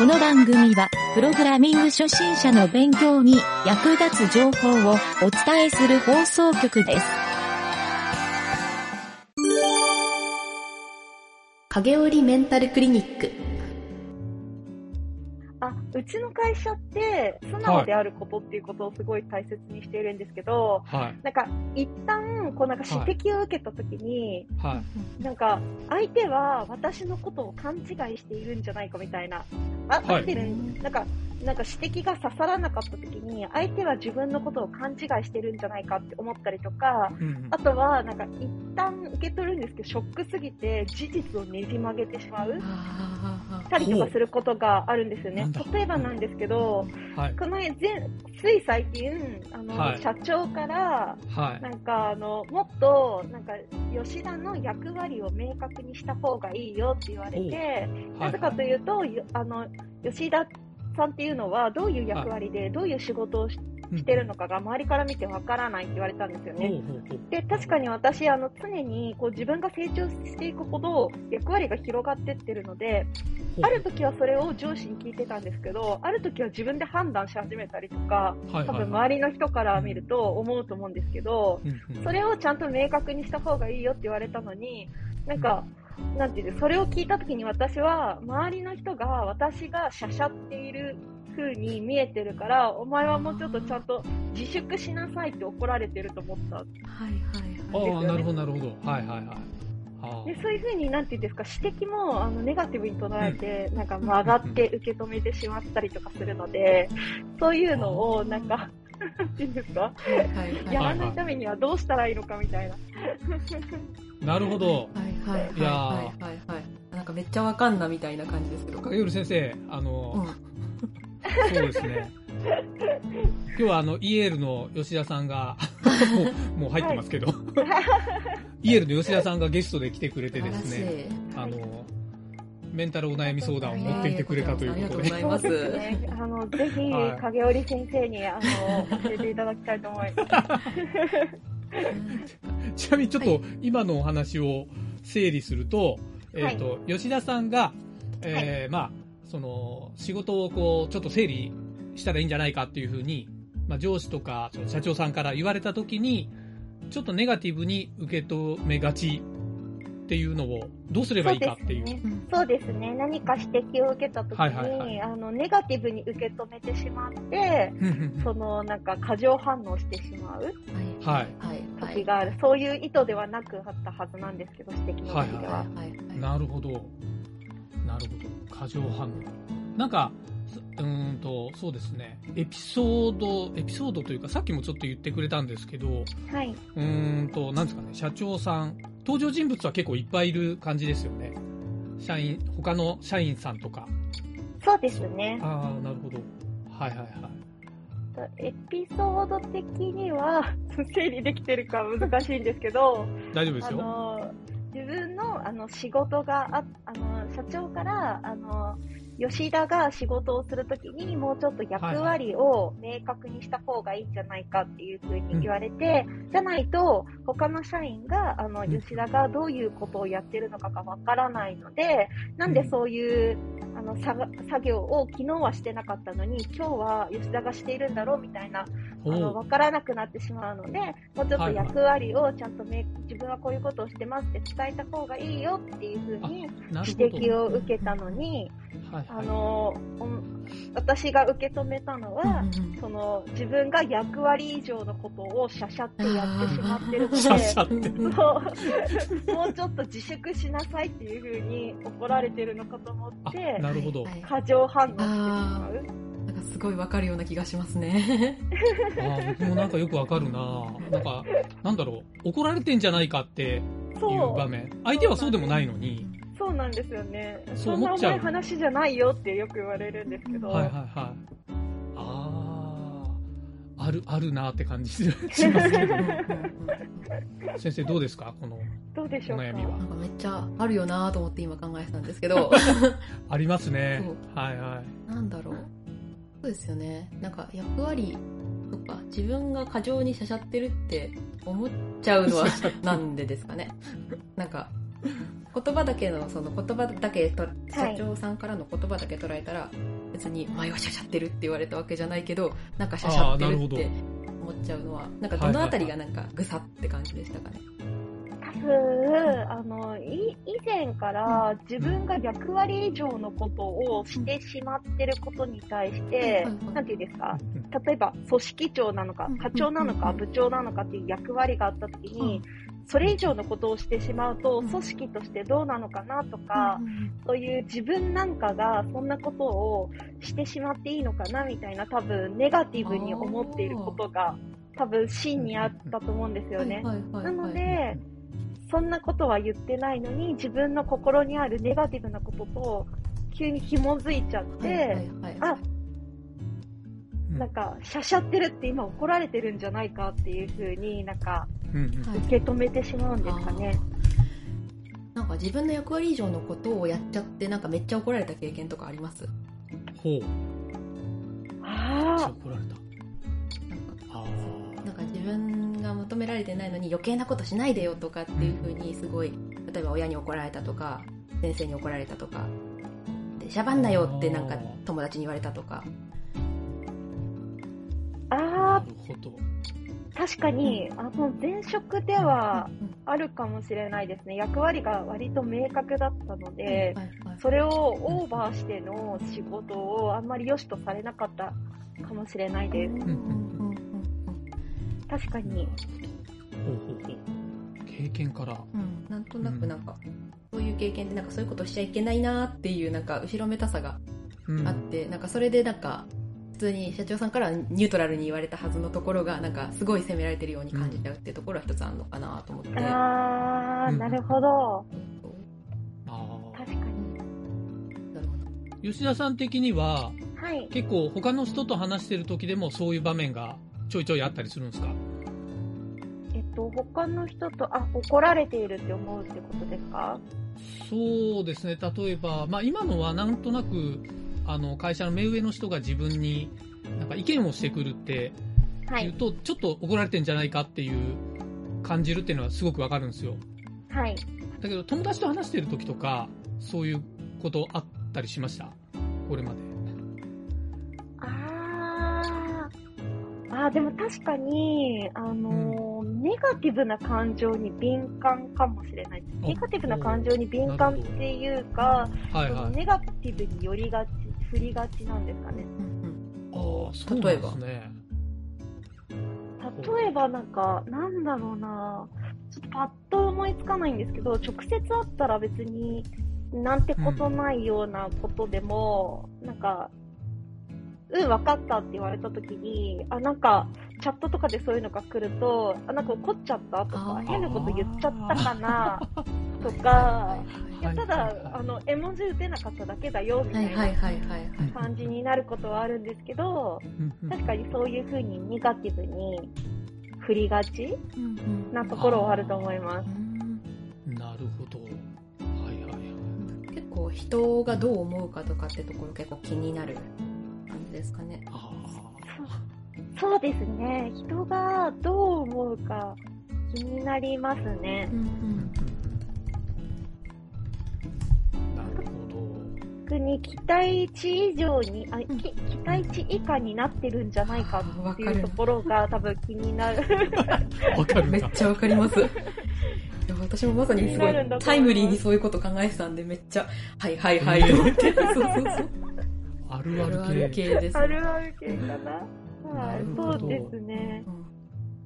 この番組は、プログラミング初心者の勉強に役立つ情報をお伝えする放送局です。影織メンタルクリニック。あ、うちの会社って、素直であることっていうことをすごい大切にしているんですけど、はい。なんか、一旦、こうなんか指摘を受けたときに、はい。なんか、相手は私のことを勘違いしているんじゃないかみたいな。あ、はい合ってるんなんか、なんか指摘が刺さらなかったときに、相手は自分のことを勘違いしてるんじゃないかって思ったりとか、うんうんあとは、なんか、一旦受け取るんですけど、ショックすぎて、事実をねじ曲げてしまうたりとかすることがあるんですよね。例えばなんですけど、はい。この前、前つい最近、あの、はい社長から、はい。なんかあの、もっと、なんか、吉田の役割を明確にした方がいいよって言われて、なぜかというと、よあの、吉田さんっていうのは、どういう役割で、どういう仕事をししてるのかが周りから見てわからないって言われたんですよね。で、確かに私、あの、常に、こう、自分が成長していくほど、役割が広がってってるので、ある時はそれを上司に聞いてたんですけど、ある時は自分で判断し始めたりとか、多分周りの人から見ると思うと思うんですけど、うんうん。それをちゃんと明確にした方がいいよって言われたのに、なんか、なんていうのそれを聞いた時に私は、周りの人が私がしゃしゃっている風に見えてるから、お前はもうちょっとちゃんと自粛しなさいって怒られてると思った。はいはいはい。ああ、なるほど、なるほど。はいはいはい。あでそういうふうに、なんていうんですか、指摘もあのネガティブに捉えて、なんか曲がって受け止めてしまったりとかするので、そういうのを、なんか、いうんですか、はいはいやはい。らないためにはどうしたらいいのかみたいな。あ、なるほど。はいはいはいいやーはいはいはい。なんかめっちゃわかんなみたいな感じですけど。影織先生、あの、うん。そうですね。今日はあの、イエールの吉田さんが、もう、もう入ってますけど、イエールの吉田さんがゲストで来てくれてですね、あの、メンタルお悩み相談を持ってきてくれたということでありがとうござ、います。あの、ぜひ、はい影織先生に、あの、教えていただきたいと思います。ちなみにちょっと今のお話を整理すると、えっ、と、吉田さんが、えーまあ、その、仕事をこう、ちょっと整理したらいいんじゃないかっていうふうに、まあ、上司とか、社長さんから言われたときに、ちょっとネガティブに受け止めがちっていうのを、どうすればいいかっていう。そうですねうんそうですね。何か指摘を受けたときに、はいはいはいあの、ネガティブに受け止めてしまって、その、なんか、過剰反応してしまうはいはいはい時がある。そういう意図ではなくあったはずなんですけど、指摘の時では。はいはいはい。なるほど。なるほど。過剰反応。なんか、すうーんと、そうですね。エピソード、エピソードというか、さっきもちょっと言ってくれたんですけど、はい。うーんと、なんですかね、社長さん、登場人物は結構いっぱいいる感じですよね。社員、他の社員さんとか。そうですね。ああ、なるほど。はいはいはい。エピソード的には、整理できてるか難しいんですけど、あ大丈夫ですよ。の、自分の、あの、仕事があ、あの、社長から、あの、吉田が仕事をするときにもうちょっと役割を明確にした方がいいんじゃないかっていうふうに言われて、じゃないと他の社員があのうん。吉田がどういうことをやってるのかがわからないので、なんでそういうあの作作業を昨日はしてなかったのに今日は吉田がしているんだろうみたいなあのお分からなくなってしまうので、もうちょっと役割をちゃんとめ、自分はこういうことをしてますって伝えた方がいいよっていうふうに指。摘を受けたのに、あはいはい。私が受け止めたのは、その自分が役割以上のことをしゃしゃってやってしまってるので。そう もうちょっと自粛しなさいっていうふうに怒られてるのかと思っあ、て、なるほど。はいはい過剰反応してしまう。なんかすごいわかるような気がしますね。あー僕もなんかよくわかるななんか、なんだろう、怒られてんじゃないかってそいう場面。相手はそうでもないのに、そうなんですよね。そそんな重い話じゃないよってよく言われるんですけど。はいはいはい。ああ、ある、あるなって感じしますけど。先生どうですか？このどうでしょう悩みはなん。かめっちゃあるよなと思って今考えてたんですけど、ありますね。はいはい。なんだろう。そうですよね。なんか役割とか自分が過剰にしゃしゃってるって思っちゃうのはなんでですかね。なんか、言葉だけの、その言葉だけと、はい社長さんからの言葉だけ捉えたら、別に、前はしゃしゃってるって言われたわけじゃないけど、なんかしゃしゃってるって思っちゃうのは、なんかどのあたりがなんかぐさって感じでしたかね？多分、あの、い以前から自分が役割以上のことをしてしまってることに対して、なんていうんですか、うん例えば組織長なのかうん、課長なのか、うん部長なのかっていう役割があった時に、それ以上のことをしてしまうと、うん。組織としてどうなのかなとかう、んそういう自分なんかがそんなことをしてしまっていいのかなみたいな多分ネガティブに思っていることが多分真にあったと思うんですよね。ないので、そんなことは言ってないのに自分の心にあるネガティブなことと急に紐づいちゃって、あ、うんなんか、しゃしゃってるって今怒られてるんじゃないかっていう風になんか受け止めてしまうんですかね。なんか自分の役割以上のことをやっちゃって、なんかめっちゃ怒られた経験とかあります？ほう。ああ、怒られた。なんかあなんか自分が求められてないのに余計なことしないでよとかっていう風にすごい、例えば親に怒られたとか、先生に怒られたとか、でしゃばんなよってなんか友達に言われたとか。ああ。なあ、るほど。確かに、あの、前職ではあるかもしれないですね。役割が割と明確だったので、それをオーバーしての仕事をあんまり良しとされなかったかもしれないです。うんうんうんうん確かに。ほうほうほう。経験から。うんなんとなくなんか、そういう経験でなんかそういうことしちゃいけないなっていうなんか後ろめたさがうんあって、なんかそれでなんか、普通に社長さんからニュートラルに言われたはずのところが、なんかすごい責められてるように感じちゃうっていうところは一つあるのかなと思って。あー、うんなるほど。ああ確かに。なるほど吉田さん的には、はい。結構他の人と話してる時でもそういう場面がちょいちょいあったりするんですか？えっと、他の人と、あ、怒られているって思うってことですか？そうですね、例えば、まあ、今のはなんとなくあの会社の目上の人が自分になんか意見をしてくるってはい。言うと、ちょっと怒られてんじゃないかっていう感じるっていうのはすごくわかるんですよ。はい。だけど友達と話してる時とか、そういうことあったりしました？これまで。あー。あー、でも確かに、あのーネガティブな感情に敏感かもしれないネガティブな感情に敏感っていうか、はいはい。ネガティブに寄りがち、振りがちなんですかね。うんああ、そうなんですね。例えばなんか、なんだろうなちょっとパッと思いつかないんですけど、直接会ったら別になんてことないようなことでも、なんか、うん、わかったって言われたときに、あ、なんか、チャットとかでそういうのが来ると、あ、なんか怒っちゃったとか変なこと言っちゃったかな とうんか、いはいやただ、あの、絵文字打てなかっただけだよ、みたいな。感じになることはあるんですけど、確かにそういうふうにネガティブに振りがちなところはあると思います。うんなるほど。はいはいはい。結構人がどう思うかとかってところ結構気になる感じですかね。あそうですね。人がどう思うか気になりますねう。んあ。なるほど。逆に期待値以上に、あ、き期待値以下になってるんじゃないかっていうところが多分気になる。わかる。めっちゃわかります。いや私もまさにすごいタイムリーにそういうこと考えてたんでめっちゃ、はいはいはいって。そうそうそう。あるあるあるある系。系です。あるある系かな。はないそうですね。うん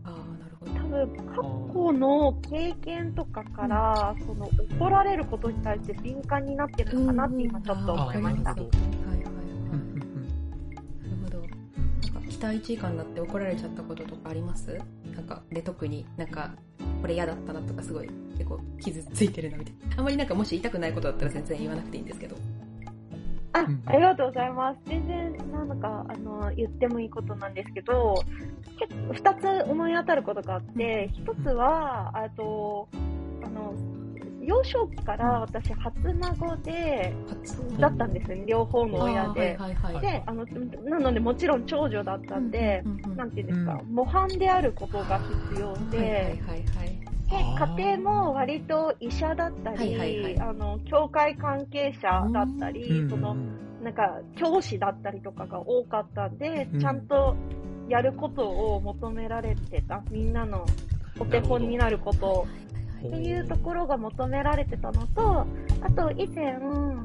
ああ、なるほど。多分、過去の経験とかから、その怒られることに対して敏感になってるのかなって今ちょっと思いました。あーなるほどはいはいはい。うんうんなるほど。うんなんか期待値以下になって怒られちゃったこととかあります？なんか、で、特になんか、これ嫌だったなとかすごい結構傷ついてるなみたいな。あんまりなんかもし言いたくないことだったら全然言わなくていいんですけど。あうん、ありがとうございます。全然、なんか、あの、言ってもいいことなんですけど、結構、二つ思い当たることがあって、一つは、あと、あの、幼少期から私、初孫で、初だったんですよね、両方の親で。はいはいはい。で、あの、なので、もちろん長女だったんで、うんうんうんなんていうんですか、模範であることが必要で、はいはいはいはい。家庭も割と医者だったり、はいはいはいあの、教会関係者だったり、うんその、なんか、教師だったりとかが多かったんで、うんちゃんとやることを求められてた。みんなのお手本になることを。っていうところが求められてたのと、あと以前、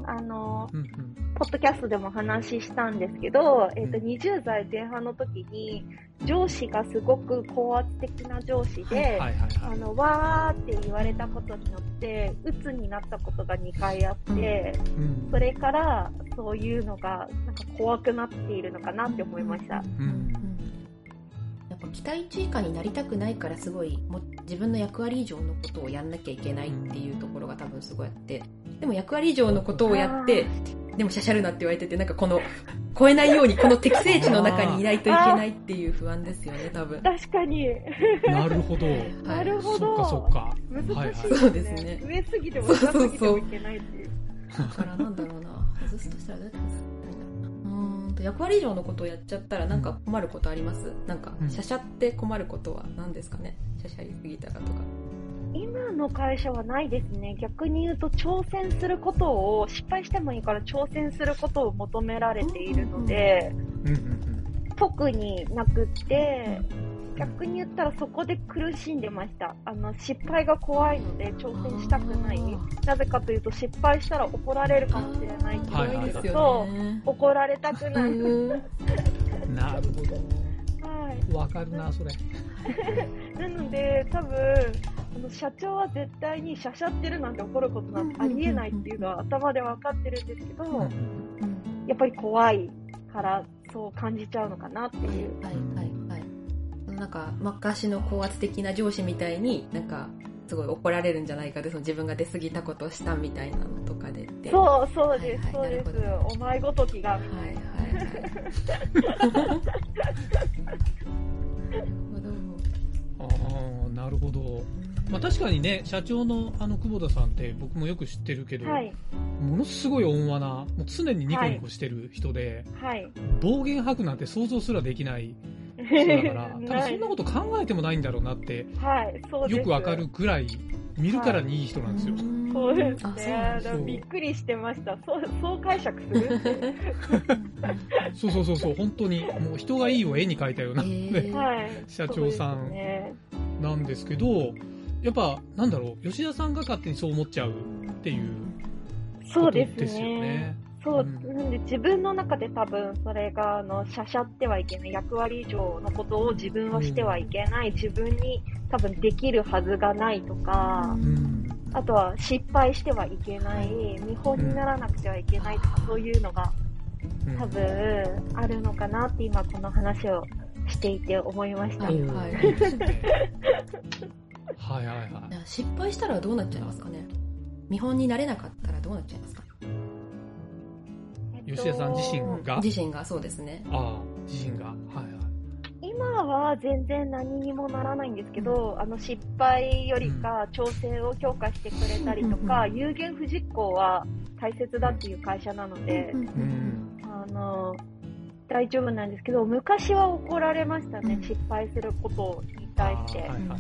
あの、うんうんポッドキャストでも話したんですけど、えっ、と、うん。20代前半の時に、上司がすごく高圧的な上司で、あの、わーって言われたことによって、鬱になったことが2回あって、うん。それから、そういうのが、なんか怖くなっているのかなって思いました。うん期待値以下になりたくないからすごいも自分の役割以上のことをやんなきゃいけないっていうところが多分すごいあってでも役割以上のことをやってでもしゃしゃるなって言われててなんかこの超えないようにこの適正値の中にいないといけないっていう不安ですよね多分確かに。なるほど。なるほそっかど。そっか。難しいはいはいそうですね上すぎても下すぎてもいけないっていう。だからなんだろうな外すとしたらどうやってと役割以上のことをやっちゃったらなんか困ることあります？なんかうん。しゃしゃって困ることは何ですかね？しゃしゃりすぎたらとか。今の会社はないですね。逆に言うと挑戦することを、失敗してもいいから挑戦することを求められているので、うんうん。特になくって、逆に言ったらそこで苦しんでました。あの、失敗が怖いので挑戦したくない。なぜかというと失敗したら怒られるかもしれないってはいうのですよと、ね怒られたくない。なるほはい。ど。わかるな、それ。なので、多分、あの社長は絶対にしゃしゃってるなんて怒ることなんてありえないっていうのは頭で分かってるんですけど、うんやっぱり怖いからそう感じちゃうのかなっていう。はいはいはい。なんか、昔の高圧的な上司みたいに、なんか、すごい怒られるんじゃないかで、その自分が出過ぎたことをしたみたいなのとかでって。う。そう、そうです、はいはいそうです。お前ごときが。はいはいはい。なるほど。ああ、なるほど。まあ確かにね、社長のあの久保田さんって僕もよく知ってるけど、はい、ものすごい温和な、もう常にニコニコしてる人で、はい。暴言吐くなんて想像すらできない人だから、多分そんなこと考えてもないんだろうなって、はい、そう。よくわかるぐらい、見るからにいい人なんですよ。そうですあ、そうですだからびっくりしてました。そう、そう解釈するって。そうそうそうそう、本当に、もう人がいいを絵に描いたような、ねはい。社長さん。なんですけど、やっぱ、なんだろう、吉田さんが勝手にそう思っちゃうっていうことそうですよね。ね。そう、うん。なんで自分の中で多分それが、あの、しゃしゃってはいけない、役割以上のことを自分はしてはいけない、自分に多分できるはずがないとか、うん。あとは失敗してはいけない、見本にならなくてはいけないとか、そういうのがうん。多分あるのかなって今この話をしていて思いました。はいはい。はいはい。はい失敗したらどうなっちゃいますかね。見本になれなかったらどうなっちゃいますかえっと吉田さん自身が？自身がそうですね。ああ、自身が？はいはい。今は全然何にもならないんですけど、あの失敗よりか挑戦を強化してくれたりとか、うん有言不実行は大切だっていう会社なので、うん。あの、大丈夫なんですけど、昔は怒られましたね、うん失敗することに対して。あーはいはい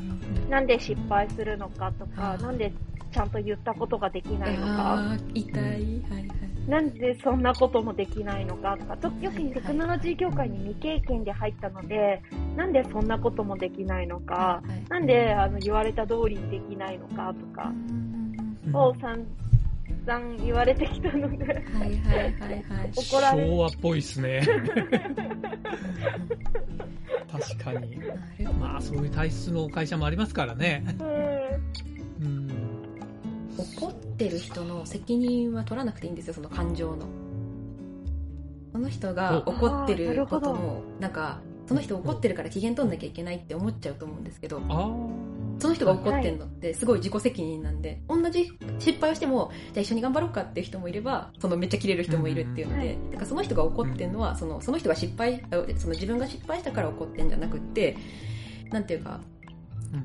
なんで失敗するのかとかなんでちゃんと言ったことができないのか、痛い。はいはい。なんでそんなこともできないのかとか、と特にテクノロジー業界に未経験で入ったので、なんでそんなこともできないのか、はいなんであの言われた通りにできないのかとか、うんを散々言われてきたので、はいはいはいはい。怒られ昭和っぽいっすね。確かに。まあ、そういう体質の会社もありますからね。うんうん。怒ってる人の責任は取らなくていいんですよ、その感情の。その人が怒ってることも、なんか、その人怒ってるから機嫌取んなきゃいけないって思っちゃうと思うんですけど。その人が怒ってんのってすごい自己責任なんで、同じ失敗をしても、じゃあ一緒に頑張ろうかっていう人もいれば、そのめっちゃキレる人もいるっていうので、うんだからその人が怒ってんのは、そのその人が失敗、あその自分が失敗したから怒ってんじゃなくって、なんていうか、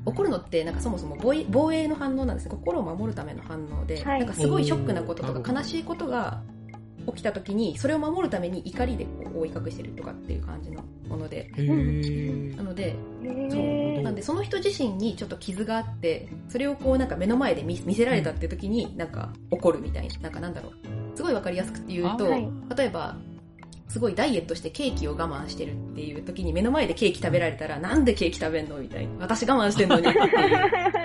怒るのってなんかそもそも防衛の反応なんですね。心を守るための反応で、はい。なんかすごいショックなこととか悲しいことが起きた時にそれを守るために怒りでこう覆い隠してるとかっていう感じのもので。なのでへそうー。なんでその人自身にちょっと傷があってそれをこうなんか目の前で見見せられたっていう時になんか怒るみたいななんかなんだろう。すごいわかりやすく言うと、あはい。例えばすごいダイエットしてケーキを我慢してるっていう時に目の前でケーキ食べられたらなんでケーキ食べんのみたいな。私我慢してんのに。ってい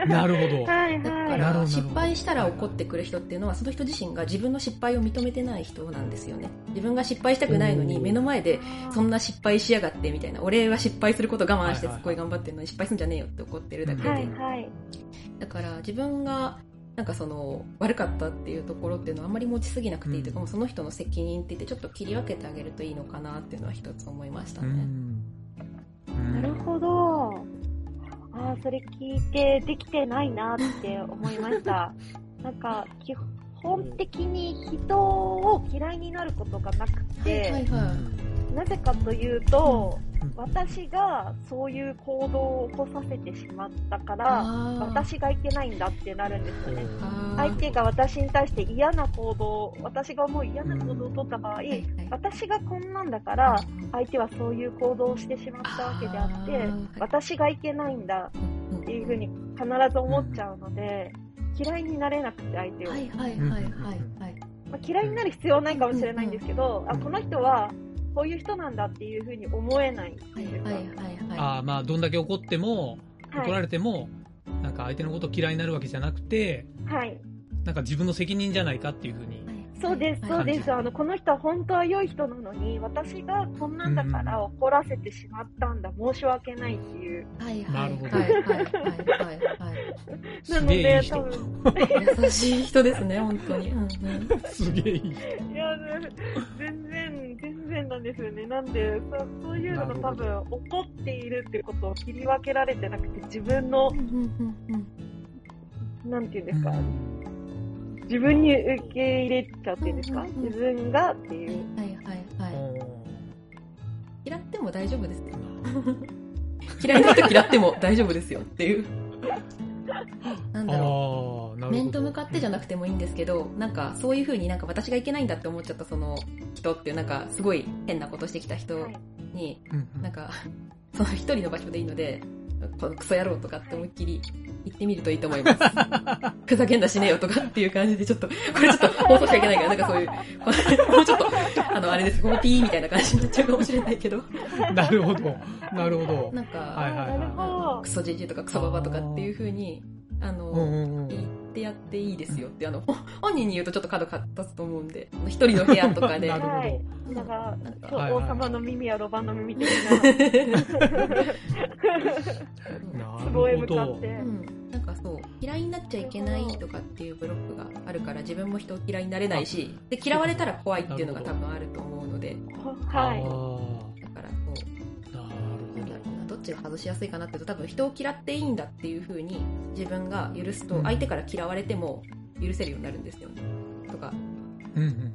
うなるほど。はいだかはい。らなるほど。失敗したら怒ってくる人っていうのはその人自身が自分の失敗を認めてない人なんですよね。自分が失敗したくないのに目の前でそんな失敗しやがってみたいな。俺は失敗すること我慢してすっごい頑張ってるのに失敗すんじゃねえよって怒ってるだけで、はいはい。だから自分がなんかその悪かったっていうところっていうのはあんまり持ちすぎなくていいというか、うんその人の責任って言ってちょっと切り分けてあげるといいのかなっていうのは一つ思いましたうね。ん。なるほど。ああ、それ聞いてできてないなって思いました。なんか、基本的に人を嫌いになることがなくて、はいはいはい。なぜかというと、うん私がそういう行動を起こさせてしまったから、私がいけないんだってなるんですよね。相手が私に対して嫌な行動、私が思う嫌な行動を取った場合、はいはい。私がこんなんだから、相手はそういう行動をしてしまったわけであって、私がいけないんだっていうふうに必ず思っちゃうので、嫌いになれなくて相手を、はいはいはいはいはい。まあ、嫌いになる必要はないかもしれないんですけど、うんあこの人はこういう人なんだっていうふうに思えないっていうか、はいはいはいはい。ああ、まあ、どんだけ怒っても、はい怒られても、なんか相手のこと嫌いになるわけじゃなくて、はい、なんか自分の責任じゃないかっていうふうに。そうです、そうです。はいあの、この人は本当は良い人なのに、私がこんなんだから怒らせてしまったんだ、申し訳ないっていう。はいはないるほどはいはいはいはいはい。なので、人多。分、優しい人ですね、本当に。うんうん すげえいい人。いや、全然、全然なんですよね。なんで、そそういうのが多分、怒っているってことを切り分けられてなくて、自分のなんていうんですか、うん自分に受け入れちゃっていうんですか、自分がっていう。はいはいはい。お嫌っても大丈夫ですよ。嫌いな人嫌っても大丈夫ですよっていう。なんーだろう。面と向かってじゃなくてもいいんですけど、なんかそういう風になんか私がいけないんだって思っちゃったその人っていうなんかすごい変なことしてきた人はい。に、うんうん。なんか その一人の場所でいいので、このクソ野郎とかって思いっきり言ってみるといいと思います。ふざけんなしねえよとかっていう感じでちょっと、これちょっと放送しちゃいけないから、なんかそういう、もうちょっと、あの、あれです、このピーみたいな感じになっちゃうかもしれないけど、なるほど。なるほど。なんか、はいはいはいクソじじいとかクソババとかっていう風に、あの、うんうんうん言ってやっていいですよって、あの、ほ 本人に言うとちょっと角立つと思うんで、一人の部屋とかで。な、るど。ほど。か、そうはいはい。王様の耳はロバの耳的な、な 壺へるほど向かっ。て。うん、なんかそう嫌いになっちゃいけないとかっていうブロックがあるから自分も人を嫌いになれないしで嫌われたら怖いっていうのが多分あると思うので。はい。ちが外しやすいかなっていうと多分人を嫌っていいんだっていう風に自分が許すとうん相手から嫌われても許せるようになるんですよねとかど。うんうん。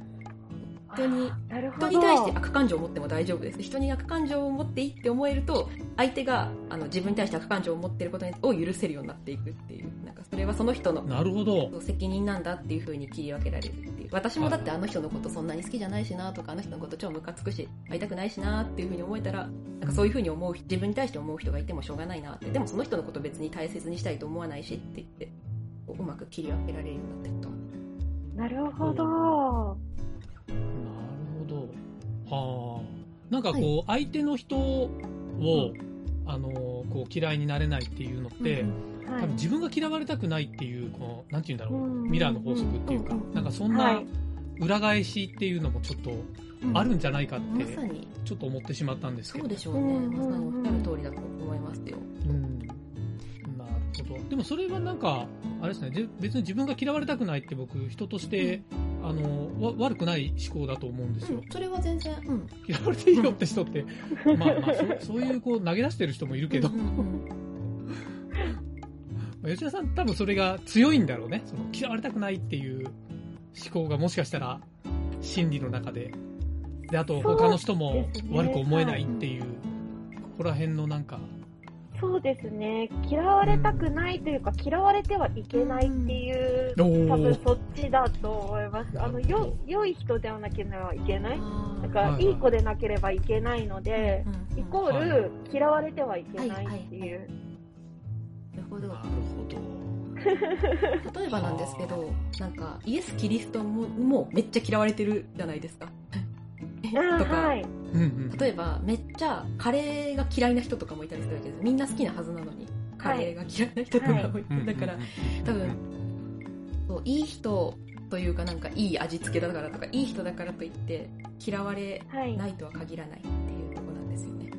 人になるほど。人に対して悪感情を持っても大丈夫です人に悪感情を持っていいって思えると相手があの自分に対して悪感情を持っていることを許せるようになっていくっていうなんかそれはその人のなるほど。責任なんだっていう風に切り分けられる私もだってあの人のことそんなに好きじゃないしなとかあの人のこと超ムカつくし会いたくないしなっていう風に思えたらなんかそういう風に思う自分に対して思う人がいてもしょうがないなってでもその人のこと別に大切にしたいと思わないしって言ってこううまく切り分けられるようになってると思うなるほど。なるほど。はあ。なんかこう、相手の人を、あの、こう、嫌いになれないっていうのって、はい多分自分が嫌われたくないっていう、この、なんて言うんだろう、うん。ミラーの法則っていうかうんうんう、んなんかそんはない。裏返しっていうのもちょっとあるんじゃないかって、ちょっと思ってしまったんですけど。そうでしょうね、うんまさにおっしゃる通りだと思いますよ。うん。なるほど。でもそれはなんか、あれですね、ぜ別に自分が嫌われたくないって僕、人として、あの、わ悪くない思考だと思うんですよ。それは全然うん。嫌われていいよって人って、まあまあそ、そういうこう投げ出してる人もいるけど、うんうんうん。まあ吉田さん多分それが強いんだろうね。その嫌われたくないっていう思考がもしかしたら心理の中で。で、あと他の人も悪く思えないっていう、ここら辺のなんか、そうですね。嫌われたくないというか、嫌われてはいけないっていう、お多分ーそっちだと思います。あの、よ、良い人ではなければいけない。だから、はいはいいい子でなければいけないので、うんイコール、嫌われてはいけないっていう。なるほど。なるほど。例えばなんですけどなんかイエス・キリストももめっちゃ嫌われてるじゃないですか。あ とか、はい。例えばめっちゃカレーが嫌いな人とかもいたりするわけです。みんな好きなはずなのにカレーが嫌いな人とかもいて、うんうんうんだから多分そういい人というかなんかいい味付けだからとかいい人だからといって嫌われはい。ないとは限らないっていうところなんですよね。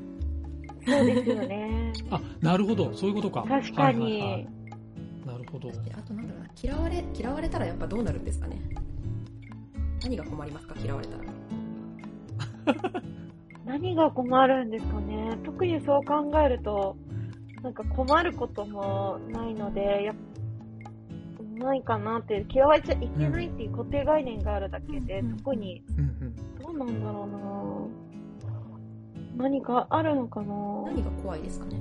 そうですよね。あ、なるほど。そういうことか。確かはいはいはにい。なるほど。であとなんだろうな嫌われ嫌われたらやっぱどうなるんですかね何が困りますか？嫌われたら 何が困るんですかね。特にそう考えると、なんか困ることもないので、やっないかなって、嫌われちゃいけないっていう固定概念があるだけで、うん特に。どうなんだろうな何かあるのかな何が怖いですかね？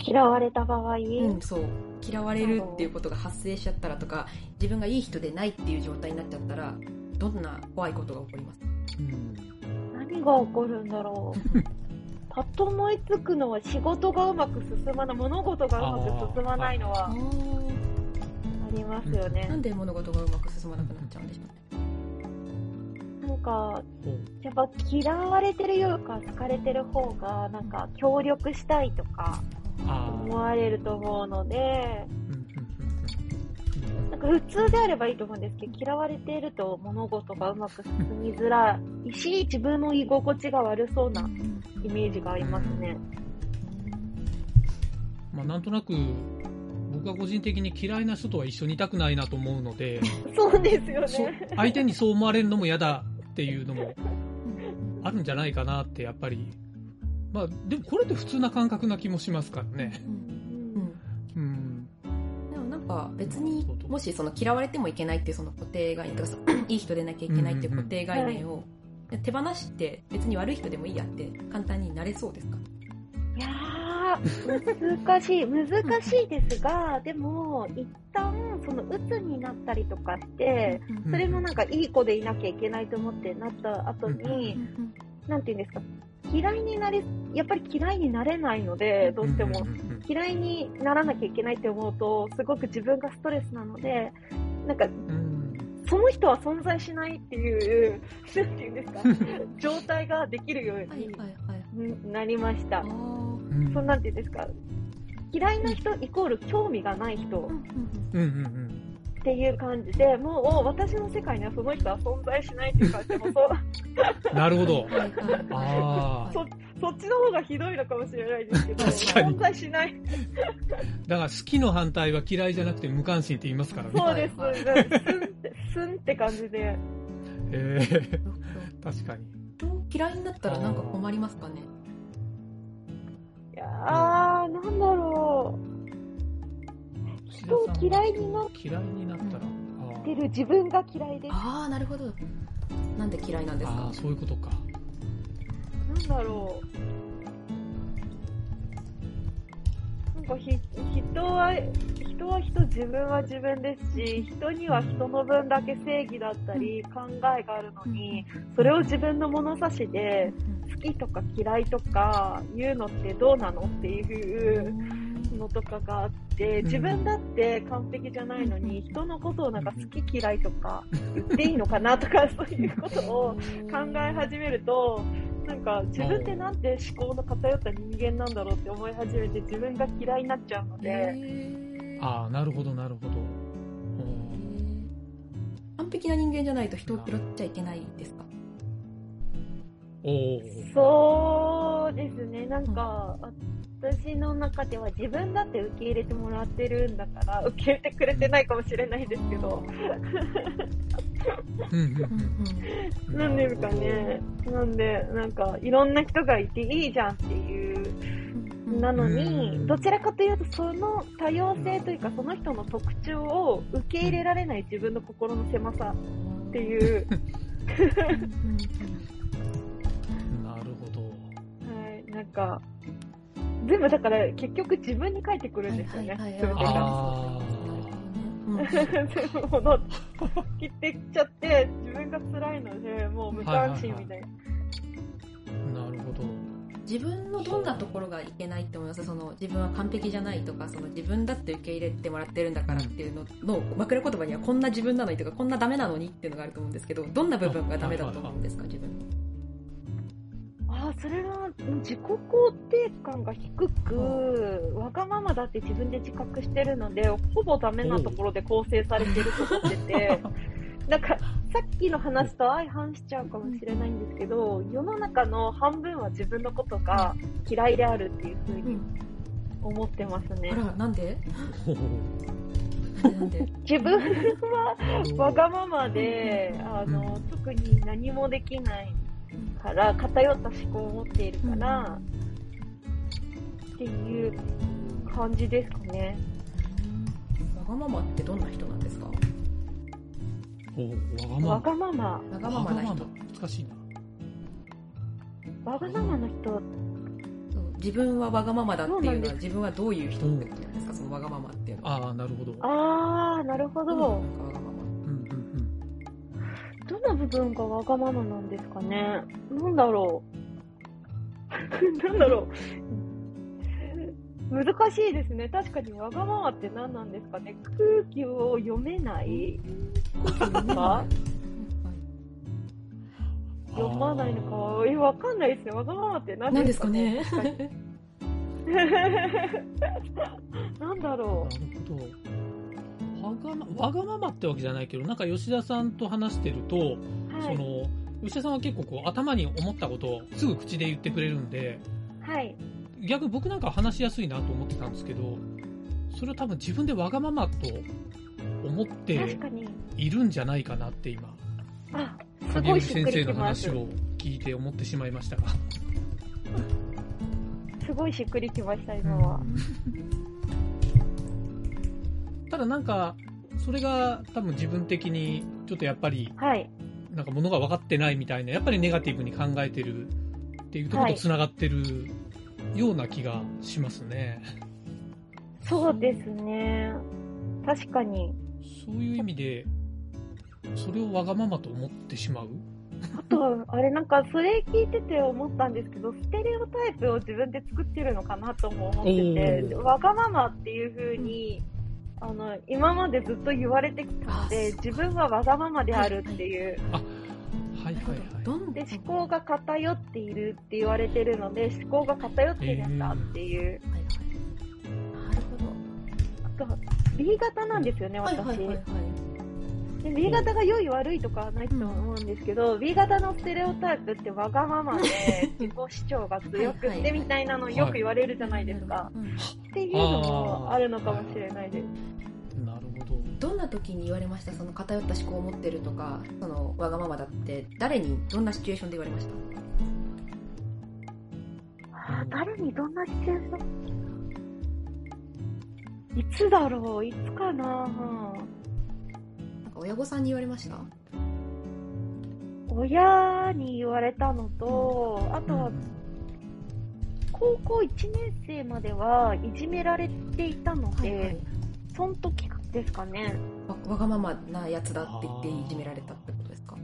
嫌われた場合、うん、そう。嫌われるっていうことが発生しちゃったらとか自分がいい人でないっていう状態になっちゃったらどんな怖いことが起こります？うん。何が起こるんだろう。パッと思いつくのは仕事がうまく進まない、物事がうまく進まないのはありますよね。な。んで物事がうまく進まなくなっちゃうんでしょうねなんか、やっぱ嫌われてるよりか好かれてる方が、なんか協力したいとか思われると思うので、なんか普通であればいいと思うんですけど、嫌われていると物事がうまく進みづらいし、自分の居心地が悪そうなイメージがありますね。まあ、なんとなく、僕は個人的に嫌いな人とは一緒にいたくないなと思うので、そうですよそね。相手にそう思われるのも嫌だっていうのもあるんじゃないかなって、やっぱり。まあ、でもこれって普通な感覚な気もしますからね。うん。うん。でもなんか別にもしその嫌われてもいけないっていうその固定概念とかさいい人でなきゃいけないっていう固定概念を手放して別に悪い人でもいいやって簡単になれそうですか？いやー、難しい、難しいですが、でも、一旦、その、鬱になったりとかして、それもなんかいい子でいなきゃいけないと思ってなった後に、なんていうんですか、嫌いになれ、やっぱり嫌いになれないので、どうしても。嫌いにならなきゃいけないって思うと、すごく自分がストレスなので、なんか、うん。その人は存在しないっていう、なんていうんですか、状態ができるようはいになりました。そうなんていうんですか、嫌いな人イコール興味がない人っていう感じで、もう私の世界にはその人は存在しないっていう感じで、もうそう なるほど ああ。そそっちの方がひどいのかもしれないですけど、確かに存在しない。だから好きの反対は嫌いじゃなくて無関心って言いますからね。そうです。はいスンって、スンって感じで。えー確かに。嫌いになったらなんか困りますかね？いやー、なんだろう。人を嫌いになっ嫌いになったら。あてる自分が嫌いです。ああなるほどなんで嫌いなんですか？あー、そういうことか。なんだろう。なんかひ、人は、人は人、自分は自分ですし、人には人の分だけ正義だったり、考えがあるのに、それを自分の物差しで、好きとか嫌いとか言うのってどうなのっていうのとかがあって、自分だって完璧じゃないのに、人のことをなんか好き嫌いとか言っていいのかなとか、そういうことを考え始めると、なんか自分ってなんて思考の偏った人間なんだろうって思い始めて自分が嫌いになっちゃうので、ああ、なるほど、なるほど。完璧な人間じゃないと人を嫌っちゃいけないです。そうですね、なんか私の中では自分だって受け入れてもらってるんだから、受け入れてくれてないかもしれないですけど、なんですかね。なんで、なんかいろんな人がいていいじゃんっていう。なのうに、ん。どちらかというと、その多様性というか、その人の特徴を受け入れられない自分の心の狭さっていう、なんか、全部だから結局自分に返ってくるんですよね。はいはいはい。全部戻って切ってきちゃって、自分が辛いので、もう無関心みたいな。あ、なるほど。自分のどんなところがいけないって思います？その自分は完璧じゃないとかその自分だって受け入れてもらってるんだからっていうのの枕言葉にはこんな自分なのにとかこんなダメなのにっていうのがあると思うんですけどどんな部分がダメだと思うんですか？自分ああ、それは自己肯定感が低く、わがままだって自分で自覚してるので、ほぼダメなところで構成されてると思ってて、なんか、さっきの話と相反しちゃうかもしれないんですけど、世の中の半分は自分のことが嫌いであるっていうふうに思ってますね。あ。らなん。でほほなんで？なんで？自分はわがままで、あの、特に何もできないから、偏った思考を持っているから、っていう感じですかね。わがままってどん。な人なん。ですかほわがまま。わがまま。わがままな人難しいな。わがままの人、自分はわがままだっていうのそうなん。ですは自分はどういう人ってことなん。ですかそのわがままっていうのはああ、なるほど。あー、なるほど。なん。わがままうん。うん。どの部分がわがままなんですかね？なんだろう？なんだろう。難しいですね。確かにわがままって何なんですかね？空気を読めない？読まないのか？え、わかんないですね。わがままって何で何ですすかかね。ね なんだろなるほど。わがま、わがままってわけじゃないけど、なんか吉田さんと話してると、う。はい。その、吉田さんは結構こう頭に思ったことをすぐ口で言ってくれるんで、はい。逆に僕なんかは話しやすいなと思ってたんですけど、それを多分自分でわがままと思って。いるんじゃないかなって今、影織ごいしっく先生の。話を聞いて思ってしまいましたが。すごいしっくりきました、今は。ただなんか、それが多分自分的にちょっとやっぱりはい。なんか物が分かってないみたいな、やっぱりネガティブに考えてるっていうところと繋がってるような気がしますね。そうですね。確かに。そういう意味で、それをわがままと思ってしまう？あとは、あれなんか、それ聞いてて思ったんですけど、ステレオタイプを自分で作ってるのかなとも思ってて、わがままっていう風に、あの、今までずっと言われてきたので、自分はわがままであるっていう。はいはいはい。どんで、思考が偏っているって言われてるので、思考が偏ってるんだっていう。はいはいなるほどあ B 型なんですよね、はい私。はいはいはいで B 型が良い悪いとかはないと思うんですけど、B 型のステレオタイプってわがままで 自己主張が強くってみたいなのよく言われるじゃないですか。うんっていうのもあるのかもしれないです。なるほど。どんな時に言われました？その偏った思考を持ってるとかそのわがままだって誰にどんなシチュエーションで言われました？誰にどんなシチュエーション？いつだろう？いつかな親御さんに言われました？親に言われたのと、あとは高校1年生まではいじめられていたので、はいはい。その時ですかね。わわがままなやつだって言っていじめられたってことですか？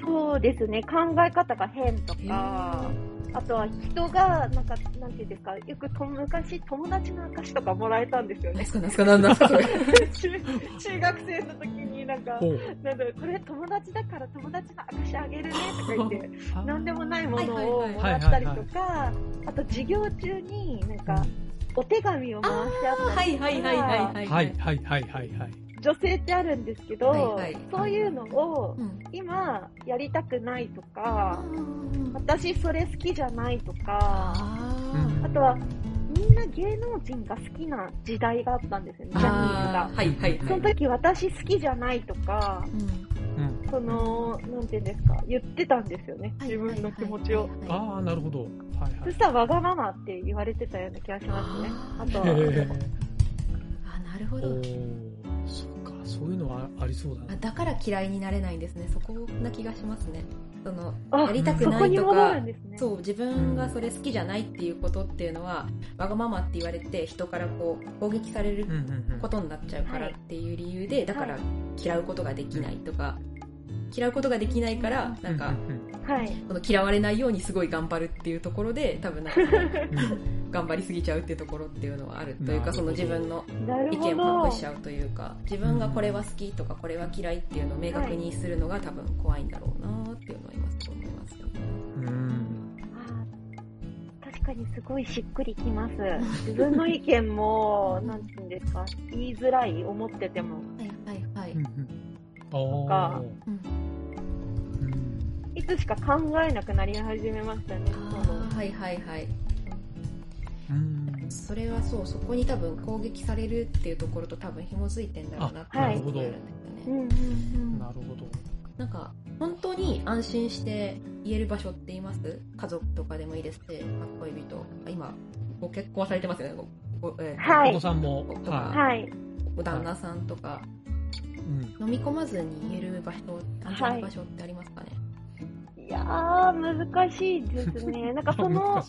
そうですね、考え方が変とか、あとは人が、なんか、なんていうんですか、よくと昔、友達の証とかもらえたんですよね。何すか、何すか、中学生の時になんか、なんだこれ友達だから友達の証あげるねとか言って、なんでもないものをもらったりとか、あと授業中になんか、お手紙を回してあったりとか。はいはいはいはい。はいはいはいはいはい。女性ってあるんですけど、はいはいそういうのをうん今やりたくないとか、うん私それ好きじゃないとか、あとはみんな芸能人が好きな時代があったんですよね、ジャニーズあがー。はいはいはいその時私好きじゃないとか、うんうん。その、なんていうんですか、言ってたんですよね、はい自分の気持ちを。ああ、なるほど。はいはい。そしたらわがままって言われてたような気がしますね。あとは、あなるほどそういうのはありそうだな。あだから嫌いになれないんですねそこな気がしますねそのあやりたくないとかね。そう自分がそれ好きじゃないっていうことっていうのはわがままって言われて人からこう攻撃される。ことになっちゃうからっていう理由でだから嫌うことができないとか嫌うことができないからなんかうんうんはい。その嫌われないようにすごい頑張るっていうところで多分なんか 頑張りすぎちゃうっていうところっていうのはあるというかその自分の意見をど隠。しちゃうというか自分がこれは好きとかこれは嫌いっていうのを明確にするのが多分怖いんだろうなっていうのは今すごい思いますよね。うん確かにすごいしっくりきます。自分の意見も、なんていうんですか、言いづらい、思ってても。はいはいはい。かいつしか考えなくなり始めましたね。はいはいはい。うん。それはそうそこに多分攻撃されるっていうところと多分紐づいてんだろうなってあいうんですよね。なるほど。なんか本当に安心して言える場所って言います？家族とかでもいいですし、まあ恋人。あ今ご結婚されてますよね？ごごえーはい。お子さんも、とかははい。お旦那さんとか、い。うん。飲み込まずに言える場所安全な場所ってありますかね、いやー、難しいですね。なんかその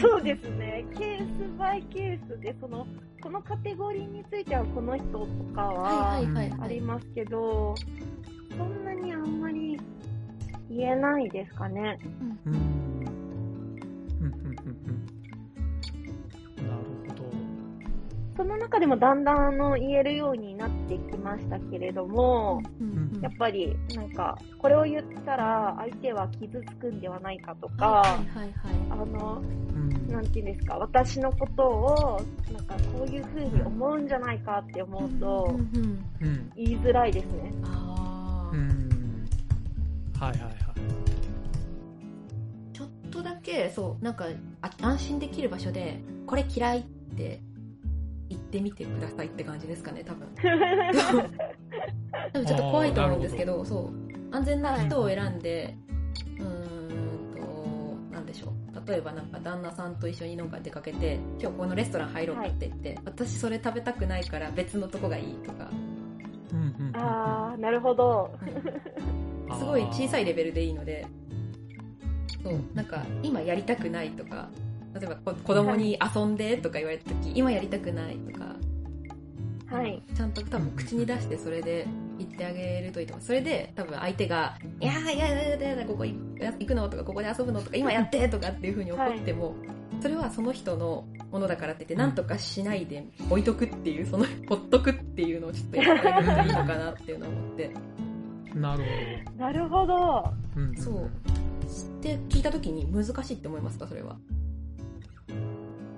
そうですね、ケースバイケースで、その、このカテゴリーについてはこの人とかはあはいりますけど、そんなにあんまり言えないですかね。うん。うんうんうんうんその中でもだんだんあの言えるようになってきましたけれども、うんやっぱりなんか、これを言ったら相手は傷つくんではないかとか、はいはいはいあの、うんなんていうんですか、私のことを、なんかこういう風に思うんじゃないかって思うとうん、うんうん。うん言いづらいですね。あーうん。はいはいはい。ちょっとだけそうなんかあ安心できる場所でこれ嫌いって言ってみてくださいって感じですかね多分。多分ちょっと怖いと思うんですけどそう。安全な人を選んで、うーんとなんでしょう。例えばなんか旦那さんと一緒になんか出かけて今日このレストラン入ろうかって言って、私それ食べたくないから別のとこがいいとか、うんうんうんうん。あー、なるほど。うん。すごい小さいレベルでいいのでそう。なんか今やりたくないとか例えばこ子供に遊んでとか言われた時今やりたくないとかはい。ちゃんと多分口に出してそれで言ってあげるといいと思うそれで多分相手が「いやーいやいやいやいやここ行行くの?」とか「ここで遊ぶの?」とか「今やって!」とかっていう風に怒っても、それはその人のものだからって言って何とかしないで置いとくっていうその ほっとくっていうのをちょっとやってあげるといいのかなっていうのを思ってなるなるほど。ほど。うんそうって聞いた時に難しいって思いますか？それは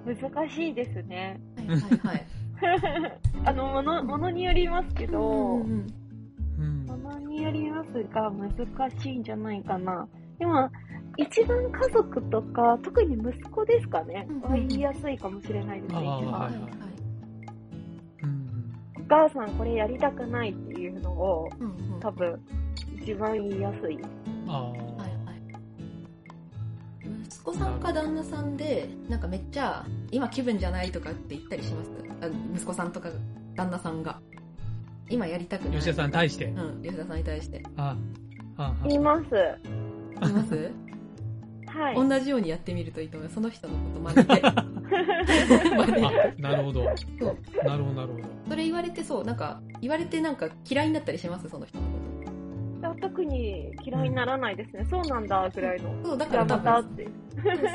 難しいですね。はいはいはい あの、もの、ものによりますけど、うんうんうんものによりますが難しいんじゃないかな。でも、一番家族とか、特に息子ですかね、うんう言いやすいかもしれないですね、一番。はいはいうんお母さんこれやりたくないっていうのを、うんうん多分、一番言いやすい。ああはいはい息子さんか旦那さんでなんかめっちゃ今気分じゃないとかって言ったりします？あ息子さんとか旦那さんが。今やりたくない吉田さんに対して？うん吉田さんに対して。あああ。言います。言います、はい。同じようにやってみるといいと思いますその人のこと真似て。真似あ、なるほど。そう。なるほど、なるほど。それ言われてそう。なんか言われてなんか嫌いになったりします？その人。のこ特に嫌いにならないですね。そうなんだ、ぐらいの。とそうだからまたって。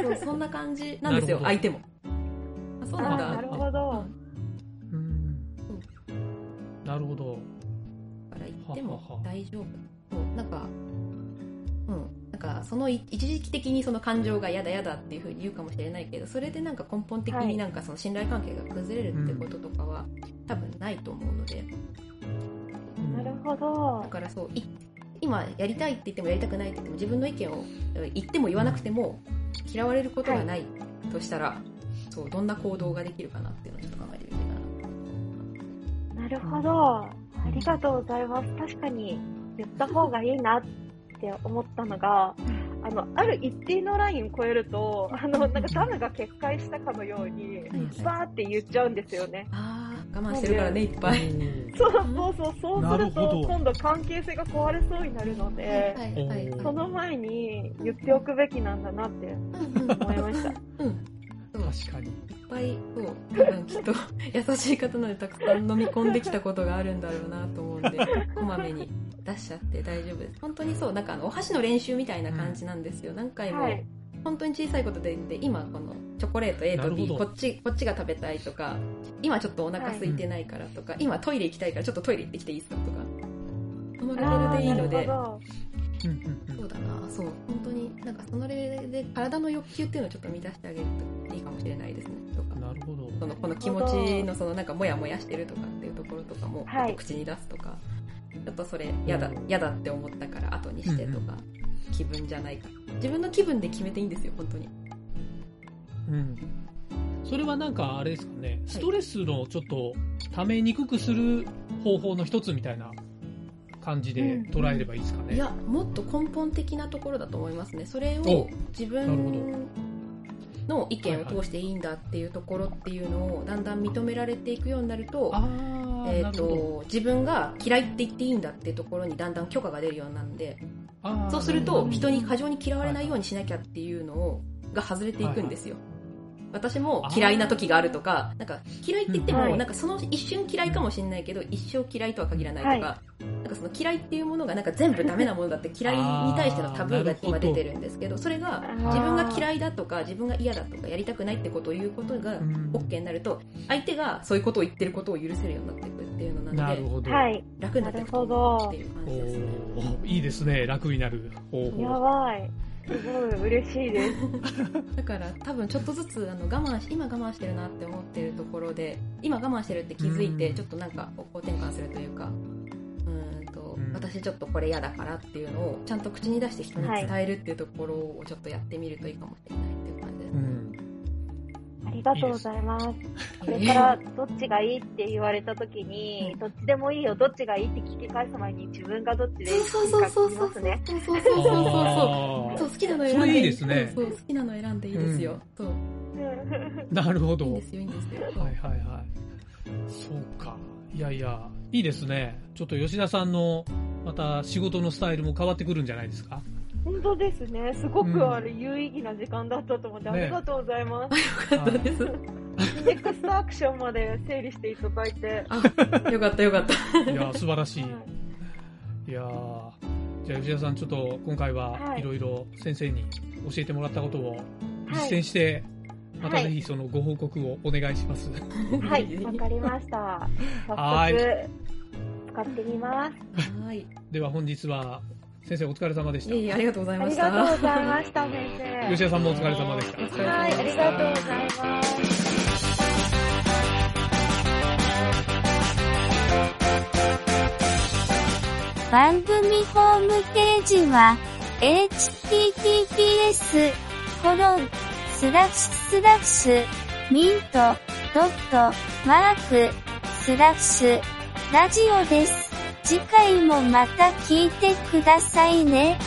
そうそんな感じなんですよ相手もあそうなんだあなるほど。うん。なるほど。から言っても大丈夫そうなんかうんなんかそのい一時期的にその感情が嫌だ嫌だっていうふうに言うかもしれないけどそれでなんか根本的はいになんかその信頼関係が崩れるってこととかは、多分ないと思うのでうんなるほどだ。からそうい今やりたいって言ってもやりたくないって言っても自分の意見を言っても言わなくても嫌われることがないとしたら、そうどんな行動ができるかなっていうのをちょっと考えてみてかななるほど。ありがとうございます。確かに言った方がいいなって思ったのが、あの、ある一定のライン超えると、あの、なんかダムが決壊したかのように、はいバーって言っちゃうんですよね。あー慢してるからね、いっぱい。そうそうそう、そうすると、今度関係性が壊れそうになるので、はいはいはい。その前に言っておくべきなんだなってうんうん思いました。うん。確かに。いっぱい、そう、多分きっと優しい方なのでたくさん飲み込んできたことがあるんだろうなと思うんで、こまめに出しちゃって大丈夫です。本当にそう、なんかあの、お箸の練習みたいな感じなんですよ。何回も、はい。本当に小さいことで言って、今このチョコレート A と B、こっち、こっちが食べたいとか、今ちょっとお腹空いてないからとか、今トイレ行きたいからちょっとトイレ行ってきていいですかとか、そのレベルでいいので、そうだな、そう、本当に、なんかそのレベルで体の欲求っていうのをちょっと満たしてあげるといいかもしれないですね、とか。なるほど。そのこの気持ちのそのなんかモヤモヤしてるとかっていうところとかも、口に出すとか、ちょっとそれ嫌だ、嫌だって思ったから後にしてとか、気分じゃないか。自分の気分で決めていいんですよ、本当に。うん。それはなんかあれですかね、ストレスのちょっと溜めにくくする方法の一つみたいな感じで捉えればいいですかね。いや、もっと根本的なところだと思いますね。それおを自分の意見を通していいんだっていうところっていうのをだんだん認められていくようになると、えー。と自分が嫌いって言っていいんだっていうところにだんだん許可が出るようになるんでそうすると人に過剰に嫌われないようにしなきゃっていうのをが外れていくんですよ。私も嫌いな時があるとか、なんか嫌いって言っても、はいなんかその一瞬嫌いかもしれないけど、一生嫌いとは限らないとか、はなんかその嫌いっていうものがなんか全部ダメなものだって 嫌いに対してのタブーが今出てるんですけど、それが自分が嫌いだとか自分が嫌だとかやりたくないってことを言うことがうん OK になると、相手がそういうことを言ってることを許せるようになっていくっていうのなので、なるほど。はい。楽になっていくと思うっていう感おじですね。ーいいですね。楽になる方や法。ばい。すごい嬉しいです。だから多分ちょっとずつあの我慢し今我慢してるなって思ってるところで今我慢してるって気づいてうんちょっとなんか方向転換するというかうーんとうん私ちょっとこれ嫌だからっていうのをちゃんと口に出して人に伝えるっていうところをちょっとやってみるといいかもしれないっていう感じですう。ん。ありがとうございます。これからどっちがいいって言われた時に、どっちでもいいよ、どっちがいいって聞き返す前に自分がどっちでいいそうそうかそうそうそう聞きますね。そうそうそうそうそうそう好きなの選んでいいですねそう好きなの選んでいいですよ、そうなるほど。いいんですよいいんですよはいはいはい。そうか。いやいや、いいですね。ちょっと吉田さんの、また仕事のスタイルも変わってくるんじゃないですか本当ですね。すごうんくあれ、有意義な時間だったと思って、ねありがとうございます。よかったですネクストアクションまで整理していただいて。あよかったよかったいや、素晴らしい。はいいやーじゃあ吉田さん、ちょっと今回ははいいろいろ先生に教えてもらったことをはい実践して、またはいぜひそのご報告をお願いします。はい、わかりました。早 はい速、使ってみます。はいでは本日は先生お疲れ様でした。いえいえありがとうございありましたがとうございました、先生。吉田さんもお疲れ様でしたお疲れ様はい、ありがとうございます。番組ホームページは、https, コロン、スラッシュスラッシュ、ミント、ドット、マーク、スラッシュ、ラジオです。次回もまた聞いてくださいね。